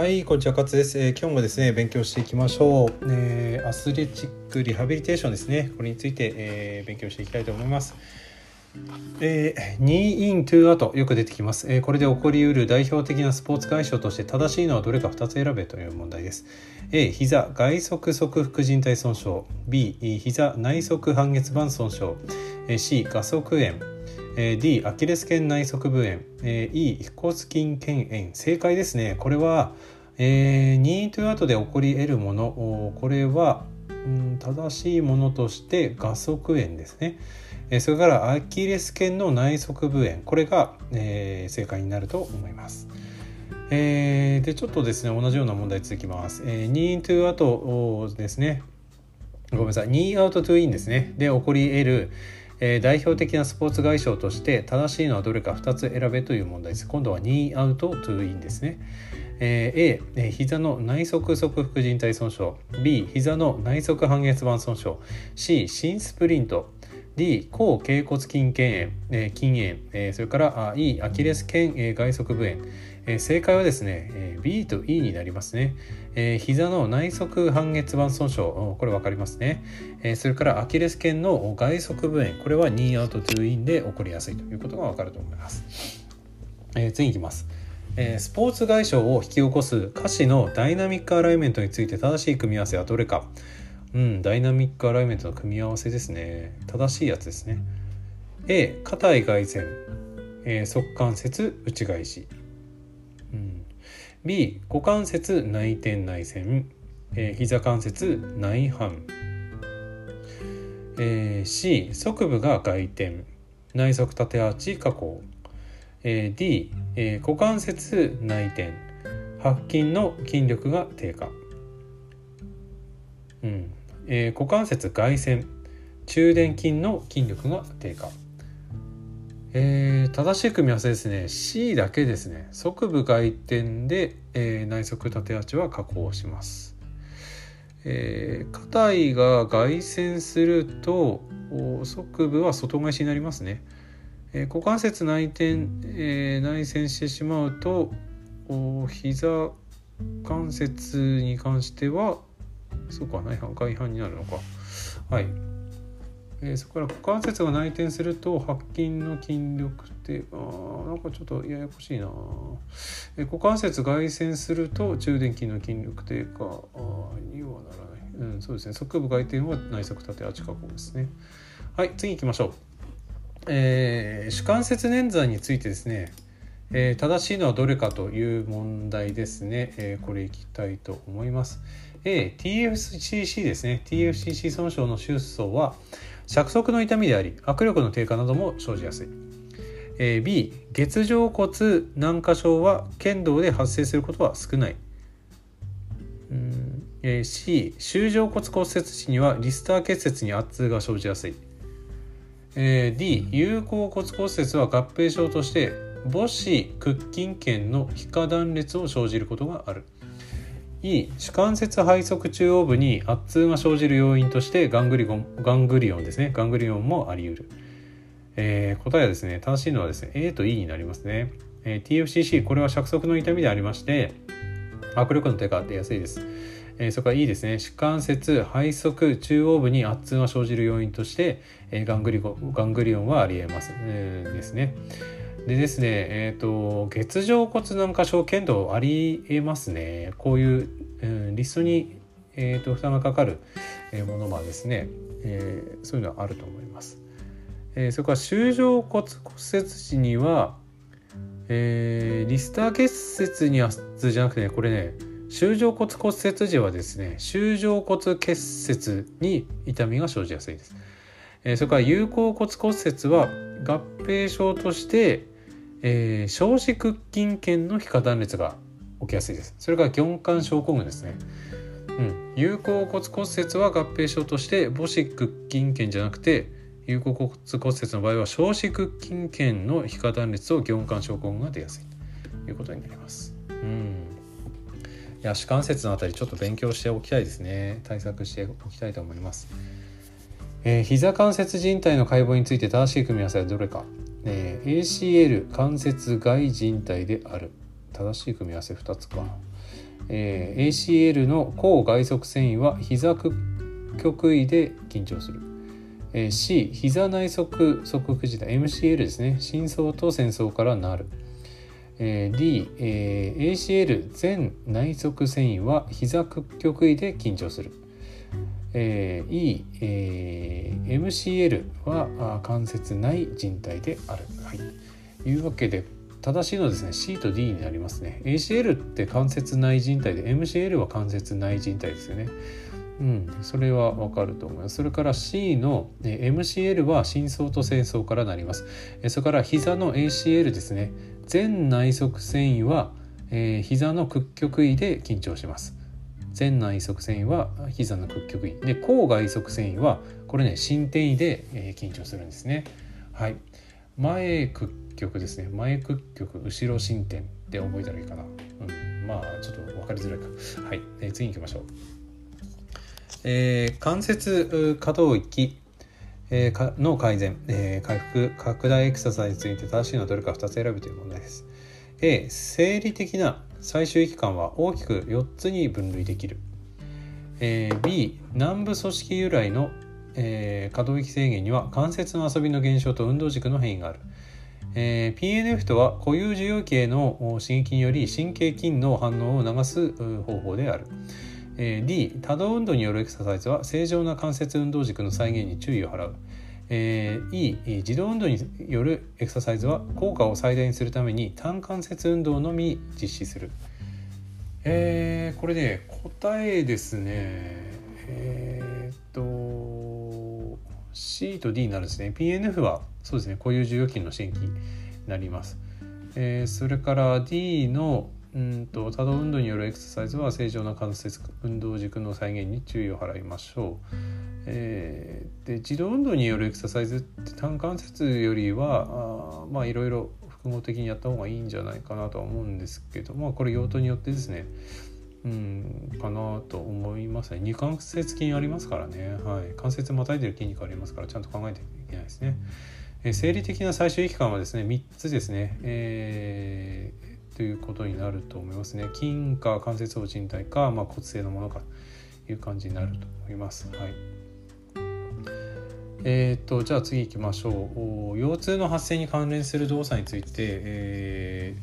はい、こんにちは、勝です、えー、今日もですね、勉強していきましょう。えー、アスレチックリハビリテーションですね。これについて、えー、勉強していきたいと思います。えー、2 in 2 out よく出てきます、えー、これで起こりうる代表的なスポーツ外傷として正しいのはどれか2つ選べという問題です。A 膝外側側副靭帯損傷。B 膝内側半月板損傷。C 画側炎。D アキレス腱内側部炎。E 腓骨筋腱炎。正解ですね。これは、えー、2 to 後で起こり得るもの。これは、うん、正しいものとして画側炎ですね。それからアキレス腱の内側部炎。これが、えー、正解になると思います。えー、でちょっとですね同じような問題続きます。えー、2 to 後ですね。ごめんなさい。2 out to in ですね。で起こり得るえー、代表的なスポーツ外傷として正しいのはどれか2つ選べという問題です。今度は2アウトトゥインですね。え、A、え、膝の内側側副靭帯損傷。B、膝の内側半月板損傷。C、心スプリント。D、抗頸骨筋腱炎、えー、筋炎、え、それから E、アキレス腱、え、外側部炎、えー、正解はですね、えー、B と E になりますね。えー、膝の内側半月板損傷。これ分かりますね、え、それからアキレス腱の外側部炎これは2アウト2インで起こりやすいということが分かると思います、え、次いきます。え、スポーツ外傷を引き起こす。下肢のダイナミックアライメントについて正しい組み合わせはどれか。うんダイナミックアライメントの組み合わせですね。正しいやつですね。A 硬い外旋、えー、側関節内返し。B 股関節内転内旋、えー、膝関節内反、えー、C 側部が外転。内側縦アーチ下降、えー、D、えー、股関節内転。白筋の筋力が低下、うん。えー、股関節外旋。中殿筋の筋力が低下。えー、正しい組み合わせですね。C だけですね。側部外転で、えー、内側縦アーチは加工します、えー、硬いが外旋すると側部は外返しになりますね、えー、股関節内転、えー、内旋してしまうと膝関節に関してはそうか内反外反になるのか。はい。えー、そこから股関節が内転すると白筋の筋力ってあなんかちょっとややこしいな、えー、股関節外旋すると中殿筋の筋力低下にはならない、うん、そうですね。側部外転は内側縦圧加工ですね。はい次行きましょう、えー、主関節捻挫についてですね。えー、正しいのはどれかという問題ですね、えー、これいきたいと思います。A、TFCC ですね。TFCC 損傷の手術は尺足の痛みであり握力の低下なども生じやすい、えー、B 月状骨軟化症は剣道で発生することは少ない、えー、C 舟状骨骨折時にはリスター結節に圧痛が生じやすい、えー、D 有鈎骨骨折は合併症として母指屈筋腱の皮下断裂を生じることがある。E 手関節背側中央部に圧痛が生じる要因としてガングリオンガングリオンですね。ガングリオンもあり得る、えー、答えはですね正しいのはですね A と E になりますね、えー、TFCC これは尺側の痛みでありまして握力の低下出やすいです、えー、そこから E ですね。主関節背側中央部に圧痛が生じる要因として、えー、ガングリガングリオンはあり得ます、えー、ですね。でですね、えっ、ー、と、月状骨軟化症剣道ありえますね。こういう、うん、リストに、えーと、負担がかかるものはですね、えー、そういうのはあると思います。えー、それから周状骨骨折時には、えー、リスター結節にはじゃなくてねこれね周状骨骨折時はですね周状骨結節に痛みが生じやすいです。えー、それから有効骨骨折は合併症としてえー、小子屈筋腱の皮下断裂が起きやすいです。それから四冠症候群ですね。うん、有効骨骨折は合併症として母子屈筋腱じゃなくて有効骨骨折の場合は小子屈筋腱の皮下断裂と四冠症候群が出やすいということになります。うんいや、主関節のあたりちょっと勉強しておきたいですね。対策しておきたいと思います。えー、膝関節靭帯の解剖について正しい組み合わせはどれか。えー、ACL 関節外靭帯である。正しい組み合わせ2つか、えー、ACL の抗外側繊維は膝屈曲位で緊張する、えー、C 膝内側側屈自体 MCL ですね。深層と戦争からなる、えー、D、えー、ACL 全内側繊維は膝屈曲位で緊張する、えー、E、えー、MCL は関節内靭帯である、はい、いうわけで正しいのですね C と D になりますね ACL って関節内靭帯で MCL は関節内靭帯ですよねうん、それはわかると思います。それから C の MCL は深層と戦争からなります。それから膝の ACL ですね。全内側繊維は、えー、膝の屈曲位で緊張します。全内側繊維は膝の屈曲位で後外側繊維はこれね伸展位で、えー、緊張するんですね。はい。前屈曲ですね。前屈曲後ろ伸展で覚えたらいいかな。うん、まあちょっと分かりづらいか。はい。次行きましょう。えー、関節可動域、えー、の改善、えー、回復拡大エクササイズについて正しいのはどれか2つ選ぶという問題です A 生理的な最終域間は大きく4つに分類できる、えー、B 南部組織由来の、えー、可動域制限には関節の遊びの減少と運動軸の変異がある。えー、PNF とは固有受容器への刺激により神経筋の反応を促す方法である。え D 多動運動によるエクササイズは正常な関節運動軸の再現に注意を払う、え E 自動運動によるエクササイズは効果を最大にするために単関節運動のみ実施する。えー、これ、ね、答えですね。えー、っと C と D になるんですね。PNF はそうですね固有受容筋の新規になります、えー、それから D のうんと多動運動によるエクササイズは正常な関節運動軸の再現に注意を払いましょう。えー、で自動運動によるエクササイズって単関節よりはあまあいろいろ複合的にやった方がいいんじゃないかなとは思うんですけどまあこれ用途によってですねうんかなと思いますね二関節筋ありますからね、はい、関節またいでる筋肉ありますからちゃんと考えていけないですね。えー、生理的な最終域間はですね3つですね、えーということになると思いますね。筋か関節包人体か、まあ、骨性のものかという感じになると思います。はい。えーと、じゃあ次行きましょう。腰痛の発生に関連する動作について、え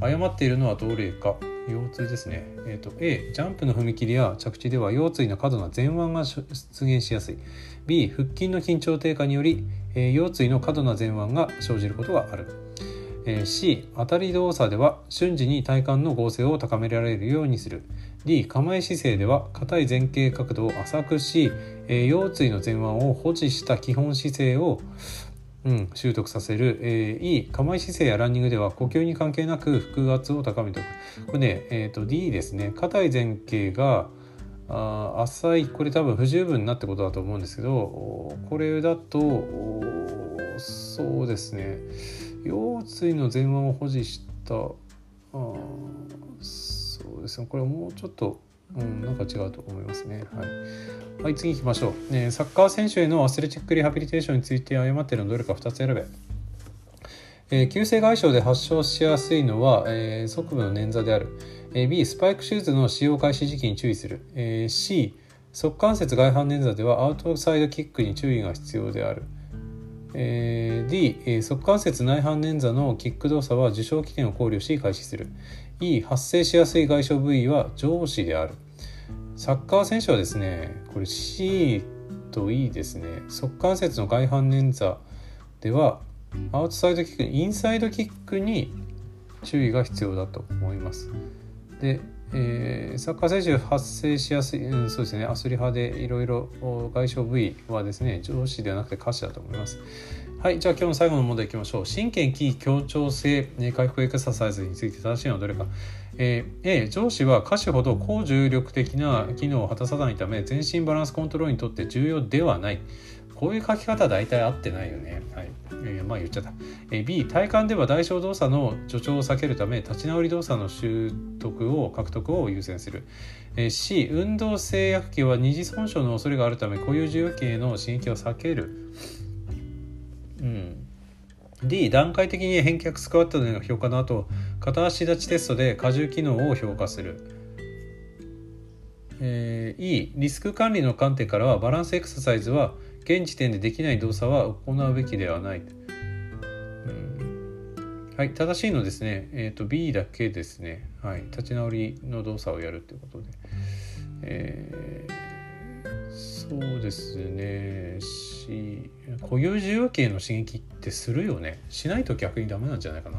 ー、誤っているのはどれか。腰痛ですね、えーと、A ジャンプの踏み切りや着地では腰椎の過度な前腕が出現しやすい。B 腹筋の緊張低下により、えー、腰椎の過度な前腕が生じることがある。C 当たり動作では瞬時に体幹の合成を高められるようにする。D 構え姿勢では硬い前傾角度を浅くし腰椎の前腕を保持した基本姿勢をうん、習得させる、えー、E 構え姿勢やランニングでは呼吸に関係なく腹圧を高めておく。これね、えーと、D ですね。硬い前傾があ浅いこれ多分不十分なってことだと思うんですけどこれだとそうですね。腰椎の前腕を保持したあそうですね。これもうちょっと、うん、なんか違うと思いますね。はい、はい、次行きましょう、ね、サッカー選手へのアスレチックリハビリテーションについて誤っているのどれか2つ選べ。えー、急性外傷で発症しやすいのは、えー、側部の捻挫である、えー、B スパイクシューズの使用開始時期に注意する、えー、C 側関節外反捻挫ではアウトサイドキックに注意が必要である、えー、D、え、側関節内反捻挫のキック動作は受傷起点を考慮し開始する。E 発生しやすい外傷部位は上肢である。サッカー選手はですねこれ C と E ですね。側関節の外反捻挫ではアウトサイドキックインサイドキックに注意が必要だと思います。でえー、サッカー選手発生しやすい、うん、そうですね。アスリ派でいろいろ外傷部位はですね上肢ではなくて下肢だと思います。はいじゃあ今日の最後の問題いきましょう。神経筋協調性回復エクササイズについて正しいのはどれか、えー、A 上肢は下肢ほど高重力的な機能を果たさないため全身バランスコントロールにとって重要ではない。こういう書き方大体合ってないよね。はい。えー、まあ言っちゃった。えー、B、体幹では代償動作の助長を避けるため、立ち直り動作の習得を、獲得を優先する。えー、C、運動制約器は二次損傷の恐れがあるため、固有受容器への刺激を避ける。うん。D 段階的に返却スクワットでの評価の後片足立ちテストで荷重機能を評価するえー、E リスク管理の観点からはバランスエクササイズは現時点でできない動作は行うべきではない。うん。はい、正しいのですね、えーと、B だけですね、はい、立ち直りの動作をやるということで、えー、そうですね。し固有受容系の刺激ってするよね。しないと逆にダメなんじゃないかな。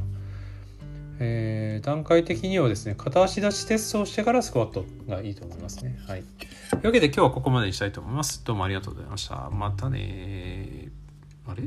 えー、段階的にはですね片足立ちテストをしてからスクワットがいいと思いますね。はい、というわけで今日はここまでにしたいと思います。どうもありがとうございました。またねあれ？